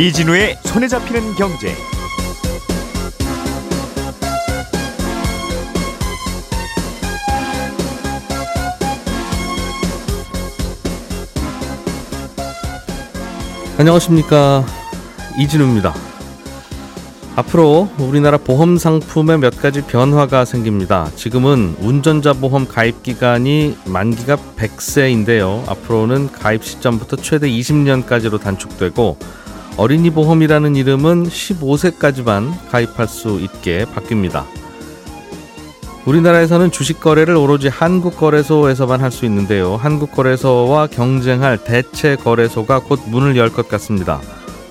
이진우의 손에 잡히는 경제. 안녕하십니까 이진우입니다. 앞으로 우리나라 보험 상품에 몇 가지 변화가 생깁니다. 지금은 운전자 보험 가입 기간이 만기가 100세인데요. 앞으로는 가입 시점부터 최대 20년까지로 단축되고 어린이 보험이라는 이름은 15세까지만 가입할 수 있게 바뀝니다. 우리나라에서는 주식 거래를 오로지 한국 거래소에서만 할 수 있는데요. 한국 거래소와 경쟁할 대체 거래소가 곧 문을 열 것 같습니다.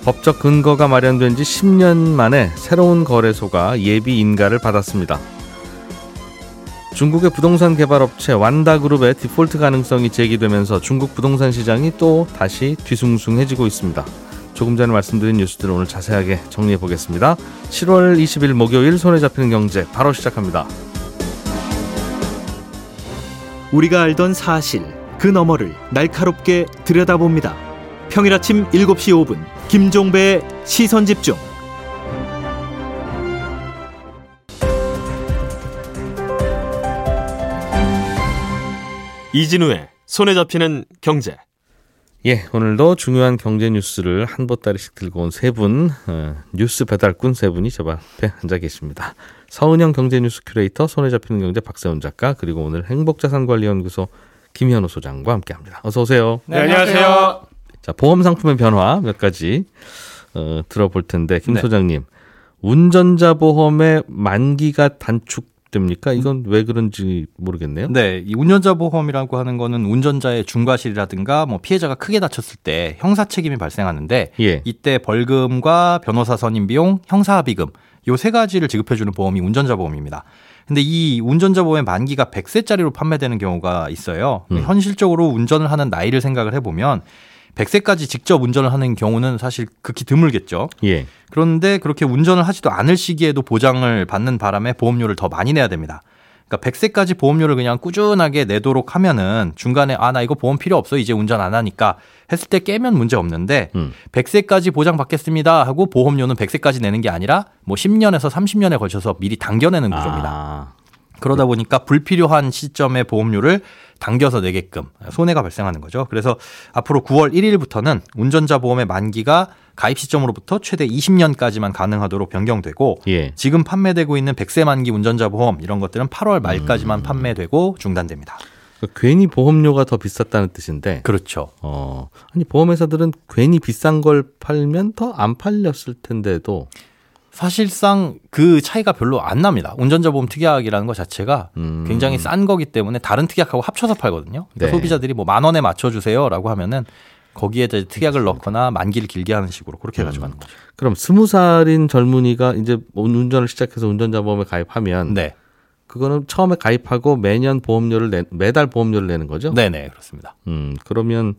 법적 근거가 마련된 지 10년 만에 새로운 거래소가 예비 인가를 받았습니다. 중국의 부동산 개발 업체 완다그룹의 디폴트 가능성이 제기되면서 중국 부동산 시장이 또 다시 뒤숭숭해지고 있습니다. 조금 전에 말씀드린 뉴스들을 오늘 자세하게 정리해 보겠습니다. 7월 20일 목요일 손에 잡히는 경제 바로 시작합니다. 우리가 알던 사실 그 너머를 날카롭게 들여다봅니다. 평일 아침 7시 5분 김종배의 시선 집중. 이진우의 손에 잡히는 경제. 예, 오늘도 중요한 경제 뉴스를 한 보따리씩 들고 온 세 분, 어, 뉴스 배달꾼 세 분이 저 앞에 앉아 계십니다. 서은영 경제뉴스 큐레이터, 손에 잡히는 경제 박세훈 작가, 그리고 오늘 행복자산관리연구소 김현우 소장과 함께합니다. 어서 오세요. 네, 안녕하세요. 자, 보험 상품의 변화 몇 가지 어, 들어볼 텐데 김 네. 소장님, 운전자 보험의 만기가 단축 됩니까? 이건 왜 그런지 모르겠네요. 네, 이 운전자 보험이라고 하는 거는 운전자의 중과실이라든가 뭐 피해자가 크게 다쳤을 때 형사 책임이 발생하는데 예. 이때 벌금과 변호사 선임 비용, 형사 합의금 요 세 가지를 지급해 주는 보험이 운전자 보험입니다. 근데 이 운전자 보험의 만기가 100세짜리로 판매되는 경우가 있어요. 음. 현실적으로 운전을 하는 나이를 생각을 해 보면 100세까지 직접 운전을 하는 경우는 사실 극히 드물겠죠. 예. 그런데 그렇게 운전을 하지도 않을 시기에도 보장을 받는 바람에 보험료를 더 많이 내야 됩니다. 그러니까 100세까지 보험료를 그냥 꾸준하게 내도록 하면은 중간에 아 나 이거 보험 필요 없어 이제 운전 안 하니까 했을 때 깨면 문제 없는데 음. 100세까지 보장 받겠습니다 하고 보험료는 100세까지 내는 게 아니라 뭐 10년에서 30년에 걸쳐서 미리 당겨내는 구조입니다. 아, 그러다 보니까 불필요한 시점에 보험료를 당겨서 내게끔 손해가 발생하는 거죠. 그래서 앞으로 9월 1일부터는 운전자 보험의 만기가 가입 시점으로부터 최대 20년까지만 가능하도록 변경되고 예. 지금 판매되고 있는 100세 만기 운전자 보험 이런 것들은 8월 말까지만 판매되고 중단됩니다. 그러니까 괜히 보험료가 더 비쌌다는 뜻인데. 그렇죠. 어, 아니 보험회사들은 괜히 비싼 걸 팔면 더 안 팔렸을 텐데도 사실상 그 차이가 별로 안 납니다. 운전자 보험 특약이라는 것 자체가 음. 굉장히 싼 거기 때문에 다른 특약하고 합쳐서 팔거든요. 그러니까 네. 소비자들이 뭐 만 원에 맞춰주세요라고 하면은 거기에 이제 특약을 넣거나 만기를 길게 하는 식으로 그렇게 해가지고 하는 거죠. 그럼 스무 살인 젊은이가 이제 운전을 시작해서 운전자 보험에 가입하면 네, 그거는 처음에 가입하고 매년 보험료를 내, 매달 보험료를 내는 거죠? 네, 네 그렇습니다. 음, 그러면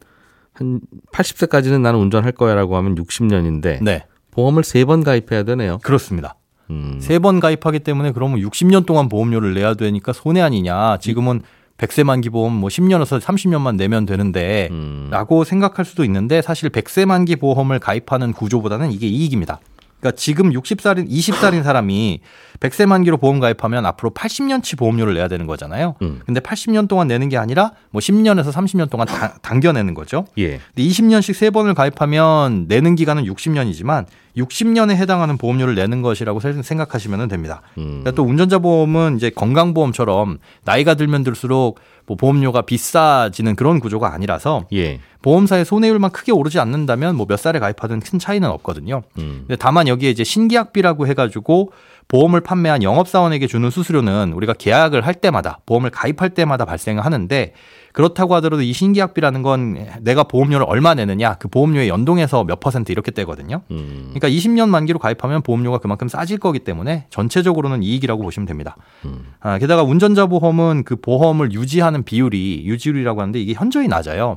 한 80세까지는 나는 운전할 거야라고 하면 60년인데 네, 보험을 세 번 가입해야 되네요. 그렇습니다. 음. 세번 가입하기 때문에 그러면 60년 동안 보험료를 내야 되니까 손해 아니냐. 지금은 100세 만기 보험 뭐 10년에서 30년만 내면 되는데 음. 라고 생각할 수도 있는데 사실 100세 만기 보험을 가입하는 구조보다는 이게 이익입니다. 그러니까 지금 60살인 20살인 사람이 100세 만기로 보험 가입하면 앞으로 80년치 보험료를 내야 되는 거잖아요. 음. 근데 80년 동안 내는 게 아니라 뭐 10년에서 30년 동안 다- 당겨내는 거죠. 예. 근데 20년씩 세 번을 가입하면 내는 기간은 60년이지만 60년에 해당하는 보험료를 내는 것이라고 세- 생각하시면 됩니다. 음. 그러니까 또 운전자 보험은 이제 건강보험처럼 나이가 들면 들수록 뭐 보험료가 비싸지는 그런 구조가 아니라서 예. 보험사의 손해율만 크게 오르지 않는다면 뭐 몇 살에 가입하든 큰 차이는 없거든요. 음. 근데 다만 여기에 이제 신계약비라고 해가지고 보험을 판매한 영업사원에게 주는 수수료는 우리가 계약을 할 때마다 보험을 가입할 때마다 발생을 하는데 그렇다고 하더라도 이 신계약비라는 건 내가 보험료를 얼마 내느냐 그 보험료에 연동해서 몇 퍼센트 이렇게 떼거든요. 음. 그러니까 20년 만기로 가입하면 보험료가 그만큼 싸질 거기 때문에 전체적으로는 이익이라고 보시면 됩니다. 음. 아, 게다가 운전자 보험은 그 보험을 유지하는 비율이 유지율이라고 하는데 이게 현저히 낮아요.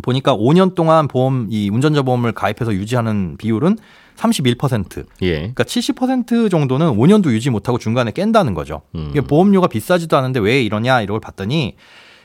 보니까 5년 동안 보험 이 운전자 보험을 가입해서 유지하는 비율은 31%. 예. 그러니까 70% 정도는 5년도 유지 못하고 중간에 깬다는 거죠. 음. 이게 보험료가 비싸지도 않은데 왜 이러냐 이걸 봤더니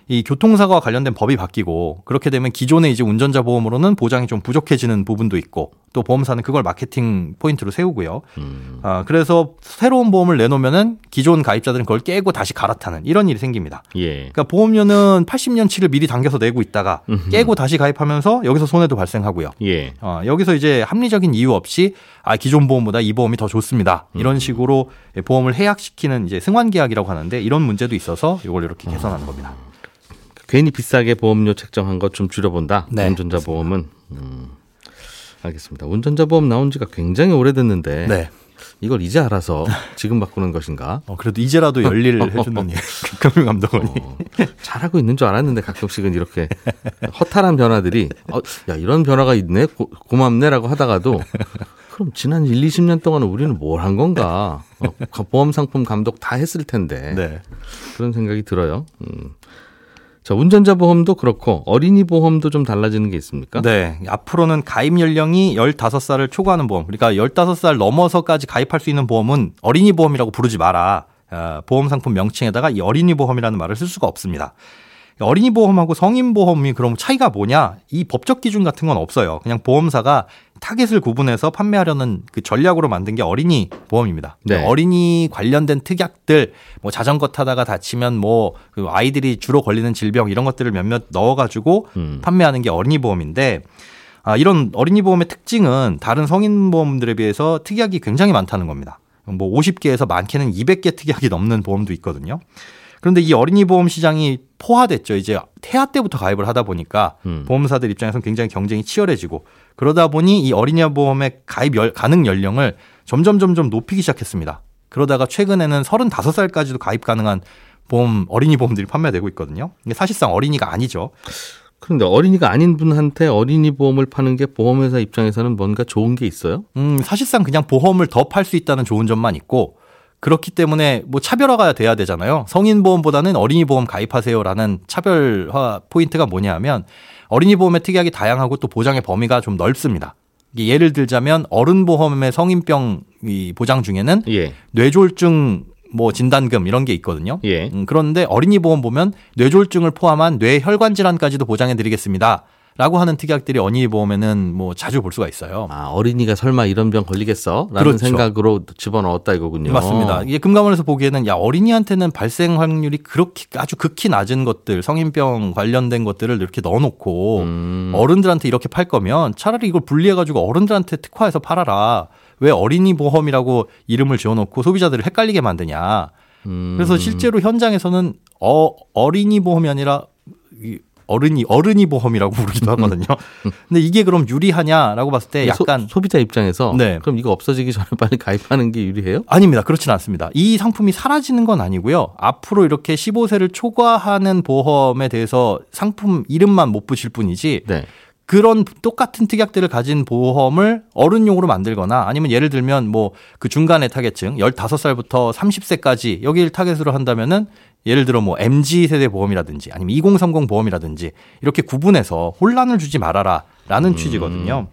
이 교통사고와 관련된 법이 바뀌고 그렇게 되면 기존의 이제 운전자 보험으로는 보장이 좀 부족해지는 부분도 있고 또 보험사는 그걸 마케팅 포인트로 세우고요. 음. 아, 그래서 새로운 보험을 내놓으면은 기존 가입자들은 그걸 깨고 다시 갈아타는 이런 일이 생깁니다. 예. 그러니까 보험료는 80년치를 미리 당겨서 내고 있다가 음흠. 깨고 다시 가입하면서 여기서 손해도 발생하고요. 예. 어, 여기서 이제 합리적인 이유 없이 아 기존 보험보다 이 보험이 더 좋습니다. 이런 식으로 보험을 해약시키는 이제 승환 계약이라고 하는데 이런 문제도 있어서 이걸 이렇게 개선하는 겁니다. 괜히 비싸게 보험료 책정한 것 좀 줄여본다. 네, 운전자 보험은. 음. 알겠습니다. 운전자 보험 나온 지가 굉장히 오래됐는데 네. 이걸 이제 알아서 지금 바꾸는 것인가? 어, 그래도 이제라도 열일을 해주는 극감유 감독원이. 어, 잘하고 있는 줄 알았는데 가끔씩은 이렇게 허탈한 변화들이 어, 야 이런 변화가 있네 고, 고맙네라고 하다가도 그럼 지난 1, 20년 동안 우리는 뭘 한 건가? 어, 보험 상품 감독 다 했을 텐데 네. 그런 생각이 들어요. 음. 자 운전자 보험도 그렇고 어린이 보험도 좀 달라지는 게 있습니까? 네. 앞으로는 가입 연령이 15살을 초과하는 보험. 그러니까 15살 넘어서까지 가입할 수 있는 보험은 어린이 보험이라고 부르지 마라. 어, 보험 상품 명칭에다가 이 어린이 보험이라는 말을 쓸 수가 없습니다. 어린이 보험하고 성인 보험이 그럼 차이가 뭐냐? 이 법적 기준 같은 건 없어요. 그냥 보험사가 타겟을 구분해서 판매하려는 그 전략으로 만든 게 어린이 보험입니다. 네. 어린이 관련된 특약들, 뭐 자전거 타다가 다치면 뭐 그 아이들이 주로 걸리는 질병 이런 것들을 몇몇 넣어가지고 음. 판매하는 게 어린이 보험인데 아, 이런 어린이 보험의 특징은 다른 성인 보험들에 비해서 특약이 굉장히 많다는 겁니다. 뭐 50개에서 많게는 200개 특약이 넘는 보험도 있거든요. 그런데 이 어린이 보험 시장이 포화됐죠. 이제 태아 때부터 가입을 하다 보니까 음. 보험사들 입장에서는 굉장히 경쟁이 치열해지고 그러다 보니 이 어린이 보험의 가입 열- 가능 연령을 점점 점점 높이기 시작했습니다. 그러다가 최근에는 35살까지도 가입 가능한 보험 어린이 보험들이 판매되고 있거든요. 근데 사실상 어린이가 아니죠. 그런데 어린이가 아닌 분한테 어린이 보험을 파는 게 보험회사 입장에서는 뭔가 좋은 게 있어요? 음, 사실상 그냥 보험을 더 팔 수 있다는 좋은 점만 있고 그렇기 때문에 뭐 차별화가 돼야 되잖아요. 성인 보험보다는 어린이 보험 가입하세요라는 차별화 포인트가 뭐냐 하면 어린이 보험의 특약이 다양하고 또 보장의 범위가 좀 넓습니다. 예를 들자면 어른 보험의 성인병 이 보장 중에는 예. 뇌졸중 뭐 진단금 이런 게 있거든요. 예. 음, 그런데 어린이 보험 보면 뇌졸중을 포함한 뇌혈관 질환까지도 보장해 드리겠습니다. 라고 하는 특약들이 어린이 보험에는 뭐 자주 볼 수가 있어요. 아, 어린이가 설마 이런 병 걸리겠어? 라는 그렇죠. 생각으로 집어넣었다 이거군요. 맞습니다. 이게 금감원에서 보기에는 야 어린이한테는 발생 확률이 그렇게 아주 극히 낮은 것들 성인병 관련된 것들을 이렇게 넣어 놓고 음. 어른들한테 이렇게 팔 거면 차라리 이걸 분리해 가지고 어른들한테 특화해서 팔아라. 왜 어린이 보험이라고 이름을 지어 놓고 소비자들을 헷갈리게 만드냐. 음. 그래서 실제로 현장에서는 어 어린이 보험이 아니라 이 어른이 어른이 보험이라고 부르기도 하거든요. 근데 이게 그럼 유리하냐라고 봤을 때 약간 소, 비자 입장에서 네. 그럼 이거 없어지기 전에 빨리 가입하는 게 유리해요? 아닙니다. 그렇지는 않습니다. 이 상품이 사라지는 건 아니고요. 앞으로 이렇게 15세를 초과하는 보험에 대해서 상품 이름만 못 붙일 뿐이지 네. 그런 똑같은 특약들을 가진 보험을 어른용으로 만들거나 아니면 예를 들면 뭐 그 중간의 타겟층 15살부터 30세까지 여기를 타겟으로 한다면은 예를 들어 뭐 MZ 세대 보험이라든지 아니면 2030 보험이라든지 이렇게 구분해서 혼란을 주지 말아라 라는 취지거든요.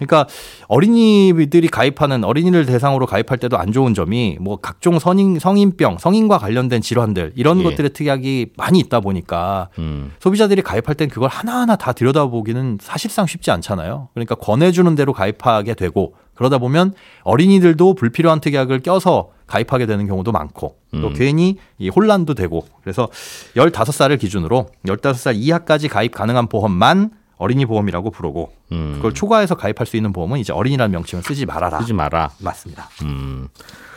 그러니까 어린이들이 가입하는 어린이를 대상으로 가입할 때도 안 좋은 점이 뭐 각종 성인 성인병, 성인과 관련된 질환들 이런 예. 것들의 특약이 많이 있다 보니까 음. 소비자들이 가입할 땐 그걸 하나하나 다 들여다보기는 사실상 쉽지 않잖아요. 그러니까 권해주는 대로 가입하게 되고 그러다 보면 어린이들도 불필요한 특약을 껴서 가입하게 되는 경우도 많고 또 음. 괜히 이 혼란도 되고 그래서 15살을 기준으로 15살 이하까지 가입 가능한 보험만 어린이 보험이라고 부르고 음. 그걸 초과해서 가입할 수 있는 보험은 이제 어린이라는 명칭을 쓰지 말아라. 쓰지 마라. 맞습니다. 음.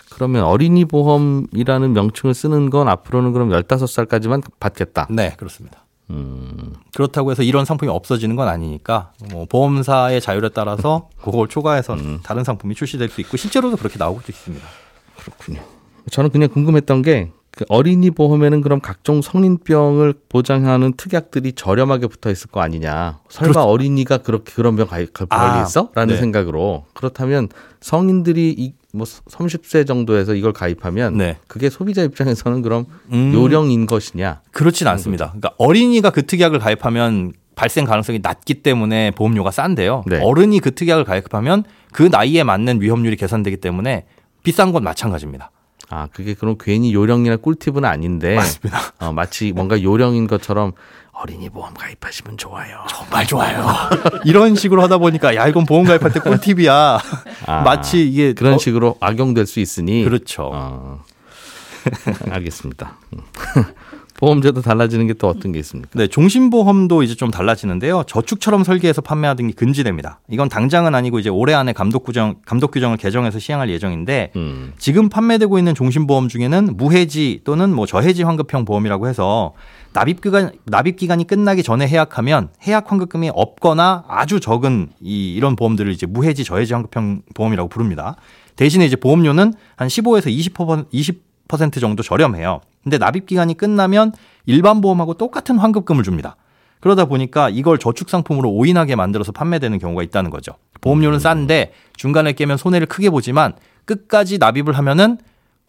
그러면 어린이 보험이라는 명칭을 쓰는 건 앞으로는 그럼 15살까지만 받겠다. 네, 그렇습니다. 음. 그렇다고 해서 이런 상품이 없어지는 건 아니니까 뭐 보험사의 자율에 따라서 그걸 초과해서 음. 다른 상품이 출시될 수 있고 실제로도 그렇게 나오고 있습니다. 그렇군요. 저는 그냥 궁금했던 게 그 어린이 보험에는 그럼 각종 성인병을 보장하는 특약들이 저렴하게 붙어 있을 거 아니냐. 설마 그렇- 어린이가 그렇게 그런 병 가입 아, 걸리겠어? 라는 네. 생각으로. 그렇다면 성인들이 이, 뭐 30세 정도에서 이걸 가입하면 네. 그게 소비자 입장에서는 그럼 음. 요령인 것이냐? 그렇진 않습니다. 그러니까 어린이가 그 특약을 가입하면 발생 가능성이 낮기 때문에 보험료가 싼데요. 네. 어른이 그 특약을 가입하면 그 나이에 맞는 위험률이 계산되기 때문에 비싼 건 마찬가지입니다. 아, 그게 그럼 괜히 요령이나 꿀팁은 아닌데. 맞습니다. 어, 마치 뭔가 요령인 것처럼 어린이 보험 가입하시면 좋아요. 정말 좋아요. 이런 식으로 하다 보니까 야 이건 보험 가입할 때 꿀팁이야. 아, 마치 이게 그런 어, 식으로 악용될 수 있으니. 그렇죠. 어, 알겠습니다. 음. 보험제도 달라지는 게 또 어떤 게 있습니까? 네, 종신보험도 이제 좀 달라지는데요. 저축처럼 설계해서 판매하는 게 금지됩니다. 이건 당장은 아니고 이제 올해 안에 감독 규정 감독 규정을 개정해서 시행할 예정인데 음. 지금 판매되고 있는 종신보험 중에는 무해지 또는 뭐 저해지 환급형 보험이라고 해서 납입 기간 납입 기간이 끝나기 전에 해약하면 해약 환급금이 없거나 아주 적은 이 이런 보험들을 이제 무해지 저해지 환급형 보험이라고 부릅니다. 대신에 이제 보험료는 한 15에서 20% 20% 정도 저렴해요. 근데 납입 기간이 끝나면 일반 보험하고 똑같은 환급금을 줍니다. 그러다 보니까 이걸 저축 상품으로 오인하게 만들어서 판매되는 경우가 있다는 거죠. 보험료는 싼데 중간에 깨면 손해를 크게 보지만 끝까지 납입을 하면은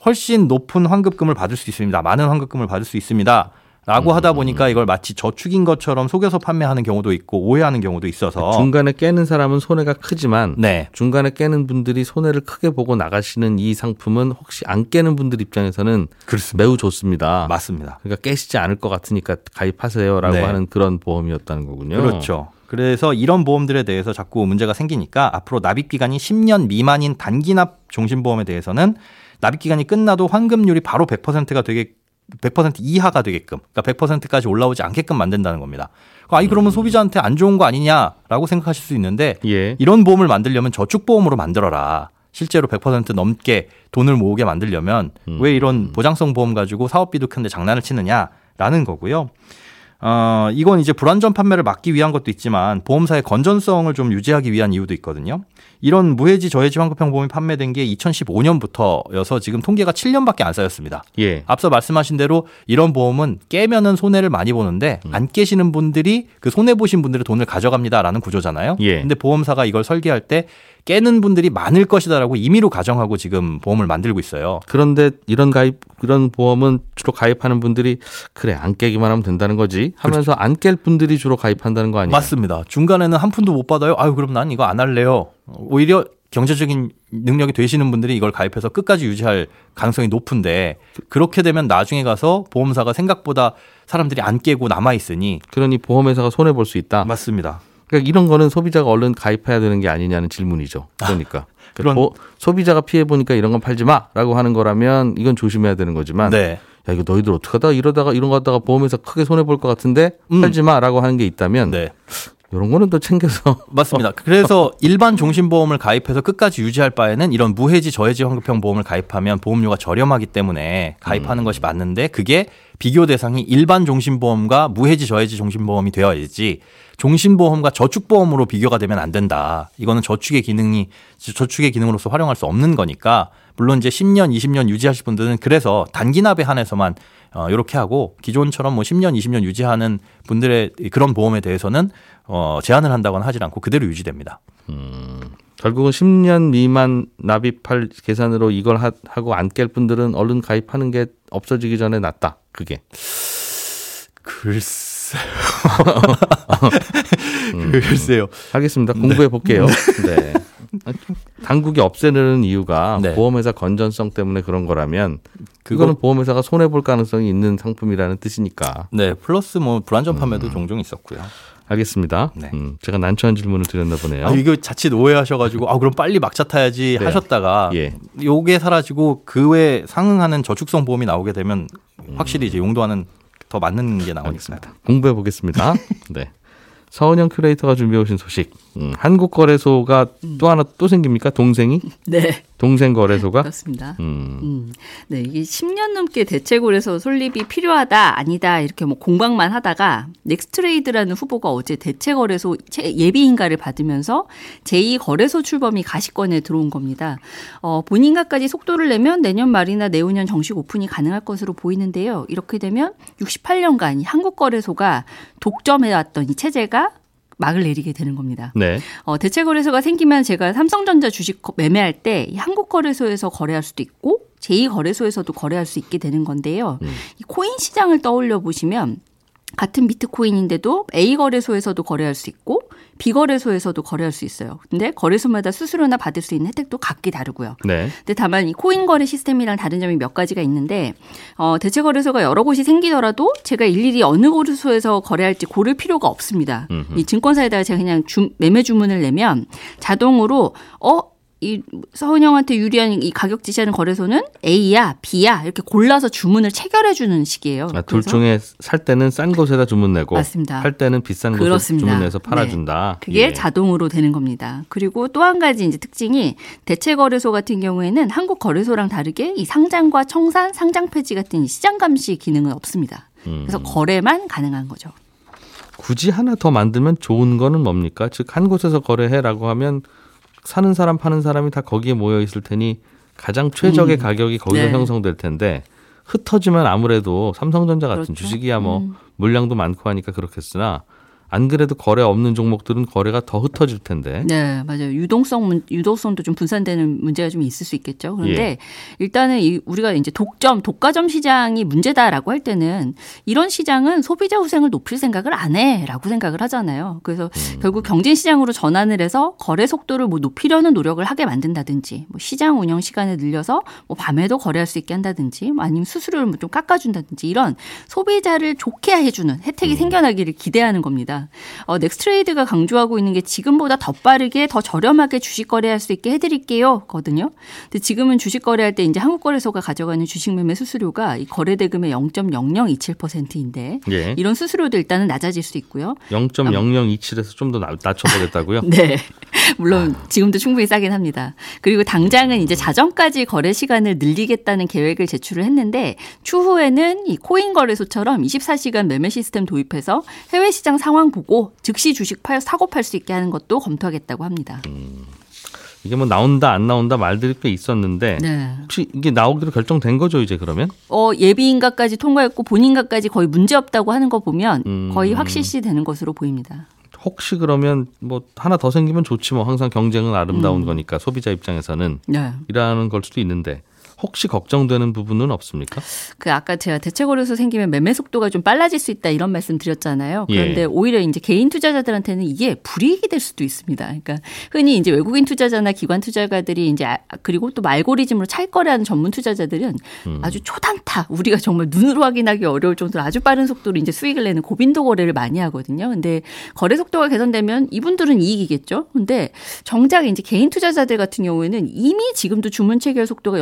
훨씬 높은 환급금을 받을 수 있습니다. 많은 환급금을 받을 수 있습니다. 라고 하다 보니까 이걸 마치 저축인 것처럼 속여서 판매하는 경우도 있고 오해하는 경우도 있어서 중간에 깨는 사람은 손해가 크지만 네. 중간에 깨는 분들이 손해를 크게 보고 나가시는 이 상품은 혹시 안 깨는 분들 입장에서는 매우 좋습니다. 맞습니다. 그러니까 깨시지 않을 것 같으니까 가입하세요라고 네. 하는 그런 보험이었다는 거군요. 그렇죠. 그래서 이런 보험들에 대해서 자꾸 문제가 생기니까 앞으로 납입 기간이 10년 미만인 단기납 종신보험에 대해서는 납입 기간이 끝나도 환급률이 바로 100%가 되게 100% 이하가 되게끔 그러니까 100%까지 올라오지 않게끔 만든다는 겁니다. 아이 그러면 소비자한테 안 좋은 거 아니냐라고 생각하실 수 있는데 예. 이런 보험을 만들려면 저축 보험으로 만들어라. 실제로 100% 넘게 돈을 모으게 만들려면 왜 이런 보장성 보험 가지고 사업비도 큰데 장난을 치느냐라는 거고요. 어, 이건 이제 불안전 판매를 막기 위한 것도 있지만 보험사의 건전성을 좀 유지하기 위한 이유도 있거든요. 이런 무해지 저해지 환급형 보험이 판매된 게 2015년부터여서 지금 통계가 7년밖에 안 쌓였습니다. 예. 앞서 말씀하신 대로 이런 보험은 깨면은 손해를 많이 보는데 음. 안 깨시는 분들이 그 손해 보신 분들의 돈을 가져갑니다라는 구조잖아요. 예. 근데 보험사가 이걸 설계할 때 깨는 분들이 많을 것이다라고 임의로 가정하고 지금 보험을 만들고 있어요. 그런데 이런 가입 그런 보험은 주로 가입하는 분들이 그래 안 깨기만 하면 된다는 거지 하면서 안 깰 분들이 주로 가입한다는 거 아니에요? 맞습니다. 중간에는 한 푼도 못 받아요. 아유 그럼 난 이거 안 할래요. 오히려 경제적인 능력이 되시는 분들이 이걸 가입해서 끝까지 유지할 가능성이 높은데 그렇게 되면 나중에 가서 보험사가 생각보다 사람들이 안 깨고 남아 있으니 그러니 보험회사가 손해 볼 수 있다. 맞습니다. 그러니까 이런 거는 소비자가 얼른 가입해야 되는 게 아니냐는 질문이죠. 그러니까 그런- 보- 소비자가 피해 보니까 이런 건 팔지 마라고 하는 거라면 이건 조심해야 되는 거지만 네. 야 이거 너희들 어떡하다 이러다가 이런 거 갖다가 보험회사 크게 손해 볼 것 같은데 음. 팔지 마라고 하는 게 있다면 네. 이런 거는 또 챙겨서 맞습니다. 그래서 일반 종신보험을 가입해서 끝까지 유지할 바에는 이런 무해지 저해지 환급형 보험을 가입하면 보험료가 저렴하기 때문에 가입하는 것이 맞는데 그게 비교 대상이 일반 종신보험과 무해지 저해지 종신보험이 되어야지 종신보험과 저축보험으로 비교가 되면 안 된다. 이거는 저축의 기능이 저축의 기능으로서 활용할 수 없는 거니까 물론 이제 10년, 20년 유지하실 분들은 그래서 단기납에 한해서만 어, 이렇게 하고 기존처럼 뭐 10년, 20년 유지하는 분들의 그런 보험에 대해서는 어, 제한을 한다거나 하질 않고 그대로 유지됩니다. 결국은 10년 미만 납입할 계산으로 이걸 하, 고 안 깰 분들은 얼른 가입하는 게 없어지기 전에 낫다. 그게. 글쎄. 글쎄요. 하겠습니다. 공부해 볼게요. 네. 당국이 없애는 이유가 네. 보험회사 건전성 때문에 그런 거라면 그거- 그거는 보험회사가 손해 볼 가능성이 있는 상품이라는 뜻이니까 네, 플러스 뭐 불안전 판매도 종종 있었고요. 알겠습니다. 네. 음, 제가 난처한 질문을 드렸나 보네요. 아, 이거 자칫 오해하셔가지고 아 그럼 빨리 막차 타야지 네. 하셨다가 예. 요게 사라지고 그 외에 상응하는 저축성 보험이 나오게 되면 확실히 이제 용도와는 더 맞는 게 나오니까. 알겠습니다. 공부해 보겠습니다. 네. 서은영 큐레이터가 준비해 오신 소식. 음, 한국거래소가 또 하나 또 생깁니까? 동생이? 네, 동생 거래소가? 그렇습니다. 음, 음, 네, 이게 10년 넘게 대체거래소 설립이 필요하다, 아니다, 이렇게 뭐 공방만 하다가 넥스트레이드라는 후보가 어제 대체 거래소 채- 예비 인가를 받으면서 제2 거래소 출범이 가시권에 들어온 겁니다. 어, 본인가까지 속도를 내면 내년 말이나 내후년 정식 오픈이 가능할 것으로 보이는데요. 이렇게 되면 68년간 이 한국 거래소가 독점해 왔던 이 체제가 막을 내리게 되는 겁니다. 네. 어, 대체 거래소가 생기면 제가 삼성전자 주식 거- 매매할 때이 한국 거래소에서 거래할 수도 있고 제2 거래소에서도 거래할 수 있게 되는 건데요. 이 코인 시장을 떠올려 보시면 같은 비트코인인데도 A 거래소에서도 거래할 수 있고 비거래소에서도 거래할 수 있어요. 근데 거래소마다 수수료나 받을 수 있는 혜택도 각기 다르고요. 네. 근데 다만 이 코인 거래 시스템이랑 다른 점이 몇 가지가 있는데 어, 대체 거래소가 여러 곳이 생기더라도 제가 일일이 어느 거래소에서 거래할지 고를 필요가 없습니다. 음흠. 이 증권사에다가 제가 그냥 주, 매매 주문을 내면 자동으로 어 이 서은영한테 유리한 이 가격 지시하는 거래소는 A야, B야 이렇게 골라서 주문을 체결해 주는 식이에요. 아, 둘 중에 살 때는 싼 곳에다 주문 내고 맞습니다. 팔 때는 비싼 곳에. 주문 내서 팔아 준다. 그게 예. 자동으로 되는 겁니다. 그리고 또 한 가지 이제 특징이 대체 거래소 같은 경우에는 한국 거래소랑 다르게 이 상장과 청산, 상장 폐지 같은 이 시장 감시 기능은 없습니다. 음. 그래서 거래만 가능한 거죠. 굳이 하나 더 만들면 좋은 거는 뭡니까? 즉 한 곳에서 거래해라고 하면 사는 사람 파는 사람이 다 거기에 모여 있을 테니 가장 최적의 음. 가격이 거기서 네. 형성될 텐데 흩어지면 아무래도 삼성전자 같은 그렇죠. 주식이야 뭐 음. 물량도 많고 하니까 그렇겠으나 안 그래도 거래 없는 종목들은 거래가 더 흩어질 텐데. 네, 맞아요. 유동성 문, 유동성도 좀 분산되는 문제가 좀 있을 수 있겠죠. 그런데 예. 일단은 이 우리가 이제 독점, 독과점 시장이 문제다라고 할 때는 이런 시장은 소비자 후생을 높일 생각을 안 해라고 생각을 하잖아요. 그래서 음. 결국 경쟁 시장으로 전환을 해서 거래 속도를 뭐 높이려는 노력을 하게 만든다든지, 뭐 시장 운영 시간을 늘려서 뭐 밤에도 거래할 수 있게 한다든지, 뭐 아니면 수수료를 뭐좀 깎아준다든지 이런 소비자를 좋게 해주는 혜택이 음. 생겨나기를 기대하는 겁니다. 어, 넥스트레이드가 강조하고 있는 게 지금보다 더 빠르게 더 저렴하게 주식 거래할 수 있게 해드릴게요. 거든요. 근데 지금은 주식 거래할 때 이제 한국거래소가 가져가는 주식 매매 수수료가 이 거래 대금의 0.0027%인데 예. 이런 수수료도 일단은 낮아질 수 있고요. 0.0027에서 좀 더 낮춰보겠다고요? 네. 물론 지금도 충분히 싸긴 합니다. 그리고 당장은 이제 자정까지 거래 시간을 늘리겠다는 계획을 제출을 했는데 추후에는 이 코인 거래소처럼 24시간 매매 시스템 도입해서 해외 시장 상황 보고 즉시 주식 팔 사고 팔 수 있게 하는 것도 검토하겠다고 합니다. 이게 뭐 나온다 안 나온다 말들이 꽤 있었는데 네. 혹시 이게 나오기로 결정된 거죠 이제 그러면? 어, 예비인가까지 통과했고 본인가까지 거의 문제 없다고 하는 거 보면 음. 거의 확실시 되는 것으로 보입니다. 혹시 그러면 뭐 하나 더 생기면 좋지 뭐 항상 경쟁은 아름다운 음. 거니까 소비자 입장에서는 네. 이라는 걸 수도 있는데 혹시 걱정되는 부분은 없습니까? 그 아까 제가 대체 거래소 생기면 매매 속도가 좀 빨라질 수 있다 이런 말씀 드렸잖아요. 그런데 예. 오히려 이제 개인 투자자들한테는 이게 불이익이 될 수도 있습니다. 그러니까 흔히 이제 외국인 투자자나 기관 투자가들이 이제 아- 그리고 또 알고리즘으로 찰거래하는 전문 투자자들은 음. 아주 초단타 우리가 정말 눈으로 확인하기 어려울 정도로 아주 빠른 속도로 이제 수익을 내는 고빈도 거래를 많이 하거든요. 근데 거래 속도가 개선되면 이분들은 이익이겠죠. 근데 정작 이제 개인 투자자들 같은 경우에는 이미 지금도 주문 체결 속도가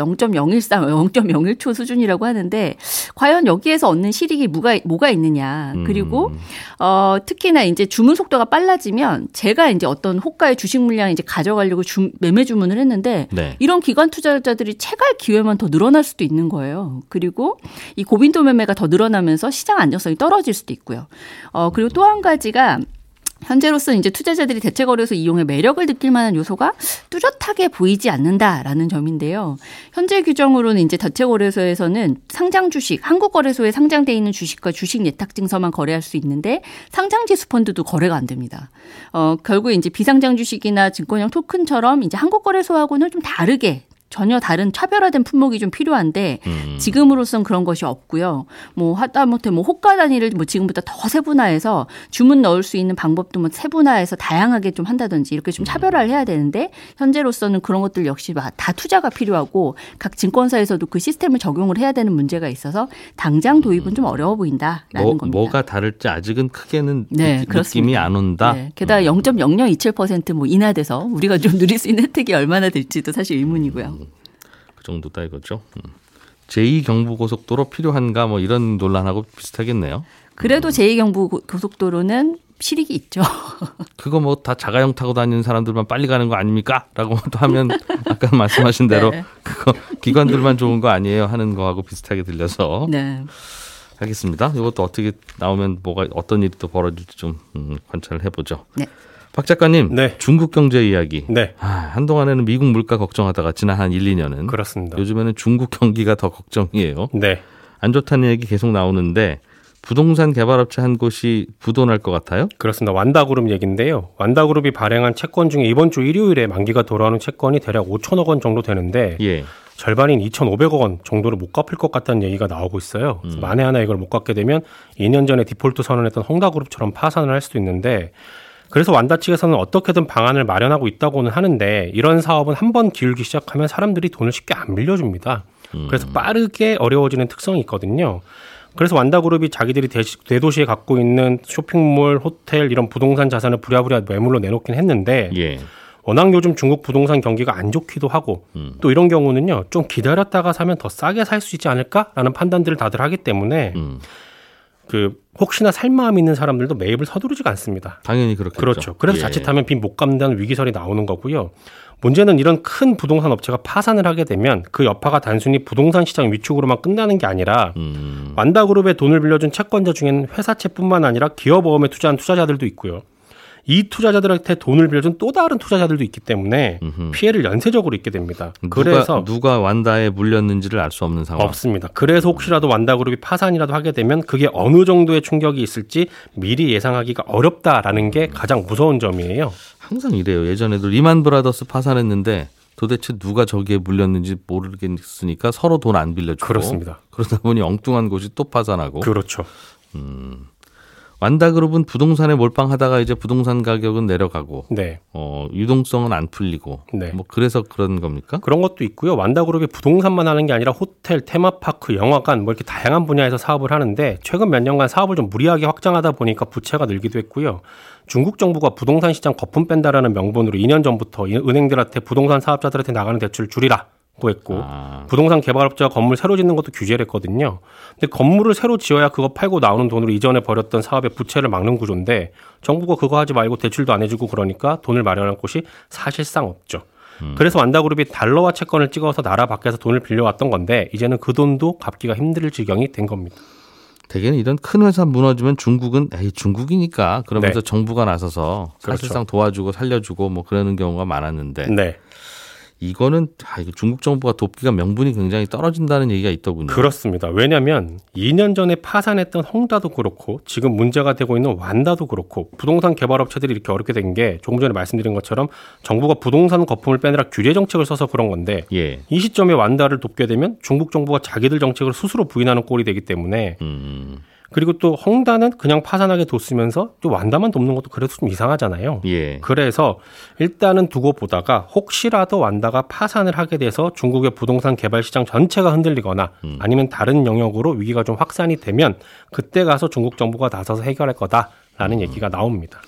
0.013, 0.01초 수준이라고 하는데 과연 여기에서 얻는 실익이 뭐가 뭐가 있느냐. 그리고 음. 어 특히나 이제 주문 속도가 빨라지면 제가 이제 어떤 호가의 주식 물량을 이제 가져가려고 주, 매매 주문을 했는데 네. 이런 기관 투자자들이 채갈 기회만 더 늘어날 수도 있는 거예요. 그리고 이 고빈도 매매가 더 늘어나면서 시장 안정성이 떨어질 수도 있고요. 어 그리고 또 한 가지가 현재로서 이제 투자자들이 대체 거래소 이용의 매력을 느낄 만한 요소가 뚜렷하게 보이지 않는다라는 점인데요. 현재 규정으로는 이제 대체 거래소에서는 상장 주식, 한국 거래소에 상장돼 있는 주식과 주식 예탁 증서만 거래할 수 있는데 상장 지수 펀드도 거래가 안 됩니다. 어 결국 이제 비상장 주식이나 증권형 토큰처럼 이제 한국 거래소하고는 좀 다르게 전혀 다른 차별화된 품목이 좀 필요한데 음. 지금으로선 그런 것이 없고요. 뭐 하다못해 뭐 호가 단위를 뭐 지금보다 더 세분화해서 주문 넣을 수 있는 방법도 뭐 세분화해서 다양하게 좀 한다든지 이렇게 좀 차별화를 해야 되는데 현재로서는 그런 것들 역시 다 투자가 필요하고 각 증권사에서도 그 시스템을 적용을 해야 되는 문제가 있어서 당장 도입은 좀 어려워 보인다라는 뭐, 겁니다. 뭐가 다를지 아직은 크게는 네, 느, 그렇습니다. 느낌이 안 온다. 네, 게다가 0.0027%뭐 인하돼서 우리가 좀 누릴 수 있는 혜택이 얼마나 될지도 사실 의문이고요. 그 정도다 이거죠. 음. 제2 경부고속도로 필요한가 뭐 이런 논란하고 비슷하겠네요. 그래도 제2경부 고- 고속도로는 실익이 있죠. 그거 뭐 다 자가용 타고 다니는 사람들만 빨리 가는 거 아닙니까? 라고 또 하면 아까 말씀하신 대로 네. 그거 기관들만 좋은 거 아니에요 하는 거하고 비슷하게 들려서 네. 하겠습니다. 이것도 어떻게 나오면 뭐가 어떤 일이 또 벌어질지 좀 음, 관찰을 해보죠. 네. 박 작가님, 네. 중국 경제 이야기. 네, 아, 한동안에는 미국 물가 걱정하다가 지난 한 1, 2년은 그렇습니다. 요즘에는 중국 경기가 더 걱정이에요. 네, 안 좋다는 얘기 계속 나오는데 부동산 개발업체 한 곳이 부도날 것 같아요. 그렇습니다. 완다그룹 얘기인데요. 완다그룹이 발행한 채권 중에 이번 주 일요일에 만기가 돌아오는 채권이 대략 5천억 원 정도 되는데 예. 절반인 2,500억 원 정도를 못 갚을 것 같다는 얘기가 나오고 있어요. 그래서 만에 하나 이걸 못 갚게 되면 2년 전에 디폴트 선언했던 홍다그룹처럼 파산을 할 수도 있는데 그래서 완다 측에서는 어떻게든 방안을 마련하고 있다고는 하는데 이런 사업은 한 번 기울기 시작하면 사람들이 돈을 쉽게 안 빌려줍니다. 그래서 빠르게 어려워지는 특성이 있거든요. 그래서 완다그룹이 자기들이 대도시에 갖고 있는 쇼핑몰, 호텔 이런 부동산 자산을 부랴부랴 매물로 내놓긴 했는데 예. 워낙 요즘 중국 부동산 경기가 안 좋기도 하고 음. 또 이런 경우는요 좀 기다렸다가 사면 더 싸게 살 수 있지 않을까라는 판단들을 다들 하기 때문에 음. 그 혹시나 살 마음 있는 사람들도 매입을 서두르지가 않습니다. 당연히 그렇겠죠. 그렇죠. 그래서 예. 자칫하면 빚 못 갚는다는 위기설이 나오는 거고요. 문제는 이런 큰 부동산 업체가 파산을 하게 되면 그 여파가 단순히 부동산 시장 위축으로만 끝나는 게 아니라 음. 완다그룹에 돈을 빌려준 채권자 중에는 회사채뿐만 아니라 기업어음에 투자한 투자자들도 있고요. 이 투자자들한테 돈을 빌려준 또 다른 투자자들도 있기 때문에 음흠. 피해를 연쇄적으로 입게 됩니다. 누가, 그래서 누가 완다에 물렸는지를 알 수 없는 상황. 없습니다. 그래서 혹시라도 완다 그룹이 파산이라도 하게 되면 그게 어느 정도의 충격이 있을지 미리 예상하기가 어렵다라는 게 가장 무서운 점이에요. 항상 이래요. 예전에도 리만 브라더스 파산했는데 도대체 누가 저기에 물렸는지 모르겠으니까 서로 돈 안 빌려주고 그렇습니다. 그러다 보니 엉뚱한 곳이 또 파산하고 그렇죠. 완다그룹은 부동산에 몰빵하다가 이제 부동산 가격은 내려가고 네. 어, 유동성은 안 풀리고 네. 뭐 그래서 그런 겁니까? 그런 것도 있고요. 완다그룹이 부동산만 하는 게 아니라 호텔, 테마파크, 영화관 뭐 이렇게 다양한 분야에서 사업을 하는데 최근 몇 년간 사업을 좀 무리하게 확장하다 보니까 부채가 늘기도 했고요. 중국 정부가 부동산 시장 거품 뺀다라는 명분으로 2년 전부터 이 은행들한테 부동산 사업자들한테 나가는 대출을 줄이라고 했고 아, 부동산 개발업자가 건물 새로 짓는 것도 규제를 했거든요. 근데 건물을 새로 지어야 그거 팔고 나오는 돈으로 이전에 벌였던 사업의 부채를 막는 구조인데 정부가 그거 하지 말고 대출도 안 해주고 그러니까 돈을 마련할 곳이 사실상 없죠. 그래서 완다그룹이 달러화 채권을 찍어서 나라 밖에서 돈을 빌려왔던 건데 이제는 그 돈도 갚기가 힘들 지경이 된 겁니다. 대개는 이런 큰 회사 무너지면 중국은 에이 중국이니까 그러면서 네. 정부가 나서서 그렇죠. 사실상 도와주고 살려주고 뭐 그러는 경우가 많았는데 네. 이거는 아, 이거 중국 정부가 돕기가 명분이 굉장히 떨어진다는 얘기가 있더군요. 그렇습니다. 왜냐하면 2년 전에 파산했던 홍다도 그렇고 지금 문제가 되고 있는 완다도 그렇고 부동산 개발업체들이 이렇게 어렵게 된 게 조금 전에 말씀드린 것처럼 정부가 부동산 거품을 빼느라 규제 정책을 써서 그런 건데 예. 이 시점에 완다를 돕게 되면 중국 정부가 자기들 정책을 스스로 부인하는 꼴이 되기 때문에 음, 그리고 또 홍다는 그냥 파산하게 뒀으면서 또 완다만 돕는 것도 그래도 좀 이상하잖아요. 예. 그래서 일단은 두고 보다가 혹시라도 완다가 파산을 하게 돼서 중국의 부동산 개발 시장 전체가 흔들리거나 아니면 다른 영역으로 위기가 좀 확산이 되면 그때 가서 중국 정부가 나서서 해결할 거다라는 얘기가 나옵니다.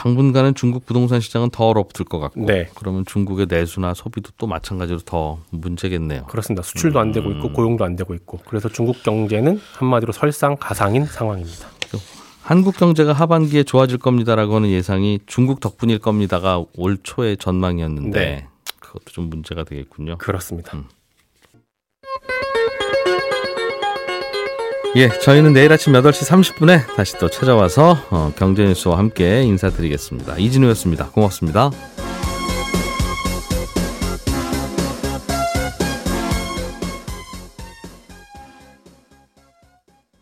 당분간은 중국 부동산 시장은 더 얼어붙을 것 같고 네. 그러면 중국의 내수나 소비도 또 마찬가지로 더 문제겠네요. 그렇습니다. 수출도 안 되고 있고 고용도 안 되고 있고 그래서 중국 경제는 한마디로 설상 가상인 상황입니다. 한국 경제가 하반기에 좋아질 겁니다라고 하는 예상이 중국 덕분일 겁니다가 올 초의 전망이었는데 네. 그것도 좀 문제가 되겠군요. 그렇습니다. 예, 저희는 내일 아침 8시 30분에 다시 또 찾아와서 어, 경제 뉴스와 함께 인사드리겠습니다. 이진우였습니다. 고맙습니다.